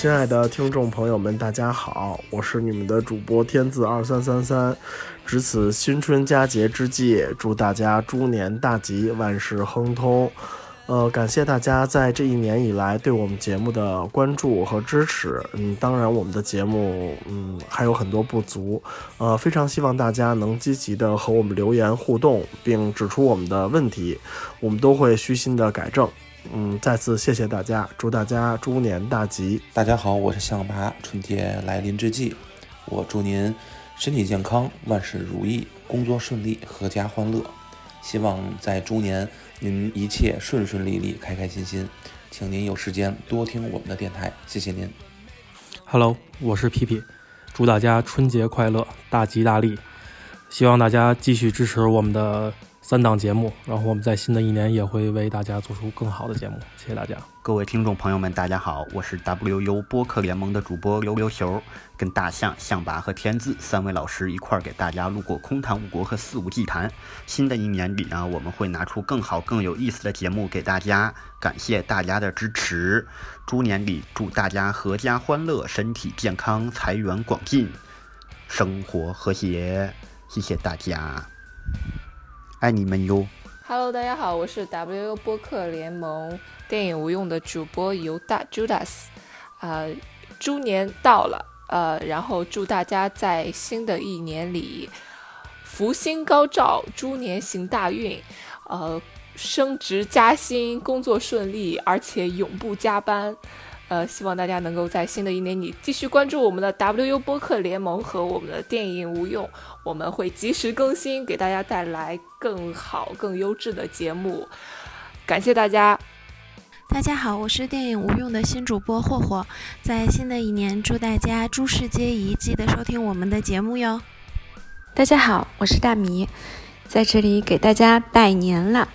亲爱的听众朋友们，大家好，我是你们的主播天字二三三三。值此新春佳节之际，祝大家猪年大吉，万事亨通。呃，感谢大家在这一年以来对我们节目的关注和支持。嗯，当然我们的节目嗯还有很多不足，呃，非常希望大家能积极的和我们留言互动，并指出我们的问题，我们都会虚心的改正。嗯，再次谢谢大家，祝大家猪年大吉。大家好，我是象拔。春节来临之际，我祝您身体健康，万事如意，工作顺利，阖家欢乐。希望在猪年您一切顺顺利利，开开心心。请您有时间多听我们的电台，谢谢您。Hello，我是皮皮，祝大家春节快乐，大吉大利！希望大家继续支持我们的三档节目，然后我们在新的一年也会为大家做出更好的节目。谢谢大家。各位听众朋友们，大家好，我是 WU 播客联盟的主播溜溜球，跟大象、象拔和天字三位老师一块儿给大家录过《空谈误国》和《肆无忌谈》。新的一年里呢，我们会拿出更好、更有意思的节目给大家，感谢大家的支持。猪年里祝大家阖家欢乐，身体健康，财源广进，生活和谐。谢谢大家，爱你们哟！Hello，大家好，我是 WU 播客联盟电影无用的主播犹大 Judas，呃，猪年到了，呃，然后祝大家在新的一年里福星高照，猪年行大运，呃，升职加薪，工作顺利，而且永不加班。呃，希望大家能够在新的一年里继续关注我们的 WU 播客联盟和我们的电影无用，我们会及时更新，给大家带来更好、更优质的节目。感谢大家。大家好，我是电影无用的新主播霍霍，在新的一年，祝大家诸事皆宜，记得收听我们的节目哟。大家好，我是大米，在这里给大家拜年了，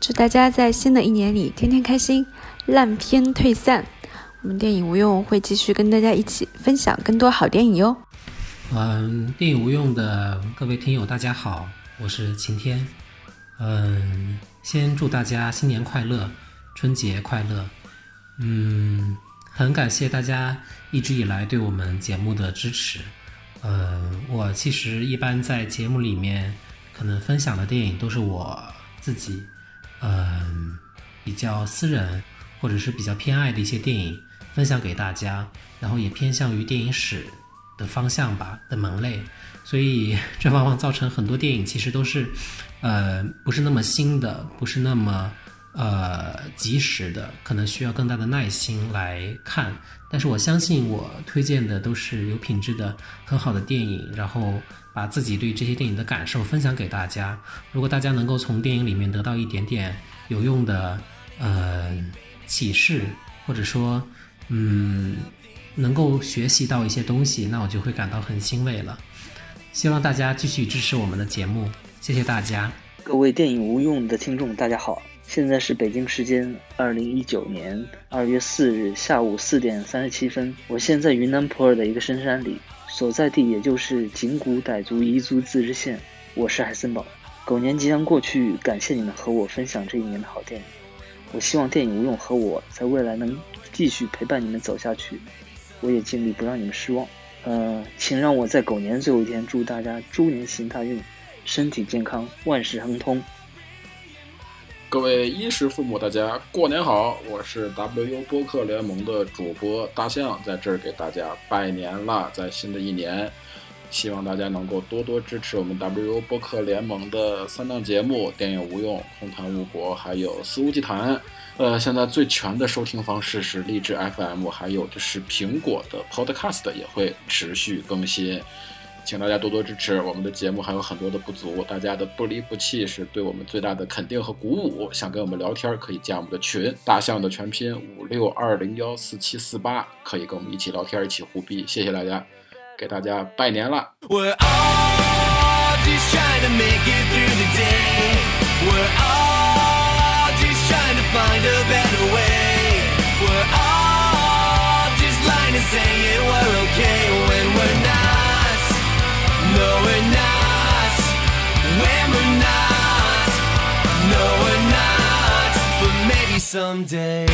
祝大家在新的一年里天天开心，烂片退散。我们电影无用会继续跟大家一起分享更多好电影哟。嗯，电影无用的各位听友，大家好，我是晴天。嗯，先祝大家新年快乐，春节快乐。嗯，很感谢大家一直以来对我们节目的支持。呃，我其实一般在节目里面可能分享的电影都是我自己，嗯，比较私人或者是比较偏爱的一些电影。分享给大家，然后也偏向于电影史的方向吧的门类，所以 这往往造成很多电影其实都是，呃，不是那么新的，不是那么呃及时的，可能需要更大的耐心来看。但是我相信我推荐的都是有品质的、很好的电影，然后把自己对这些电影的感受分享给大家。如果大家能够从电影里面得到一点点有用的呃启示，或者说。嗯，能够学习到一些东西，那我就会感到很欣慰了。希望大家继续支持我们的节目，谢谢大家。各位电影无用的听众，大家好，现在是北京时间二零一九年二月四日下午四点三十七分，我现在云南普洱的一个深山里，所在地也就是景谷傣族彝族自治县。我是海森堡。狗年即将过去，感谢你们和我分享这一年的好电影。我希望电影无用和我在未来能。继续陪伴你们走下去，我也尽力不让你们失望。呃，请让我在狗年最后一天祝大家猪年行大运，身体健康，万事亨通。各位衣食父母，大家过年好！我是 WU 播客联盟的主播大象，在这儿给大家拜年啦！在新的一年，希望大家能够多多支持我们 WU 播客联盟的三档节目：电影无用、空谈误国，还有肆无忌谈。呃，现在最全的收听方式是荔枝 FM，还有就是苹果的 Podcast 也会持续更新，请大家多多支持。我们的节目还有很多的不足，大家的不离不弃是对我们最大的肯定和鼓舞。想跟我们聊天，可以加我们的群，大象的全拼五六二零幺四七四八，可以跟我们一起聊天，一起互逼。谢谢大家，给大家拜年了。 We're all just trying to make it through the day. We're all just trying to find a better way. We're all just lying and saying we're okay when we're not. No, we're not. When we're not. No, we're not. someday.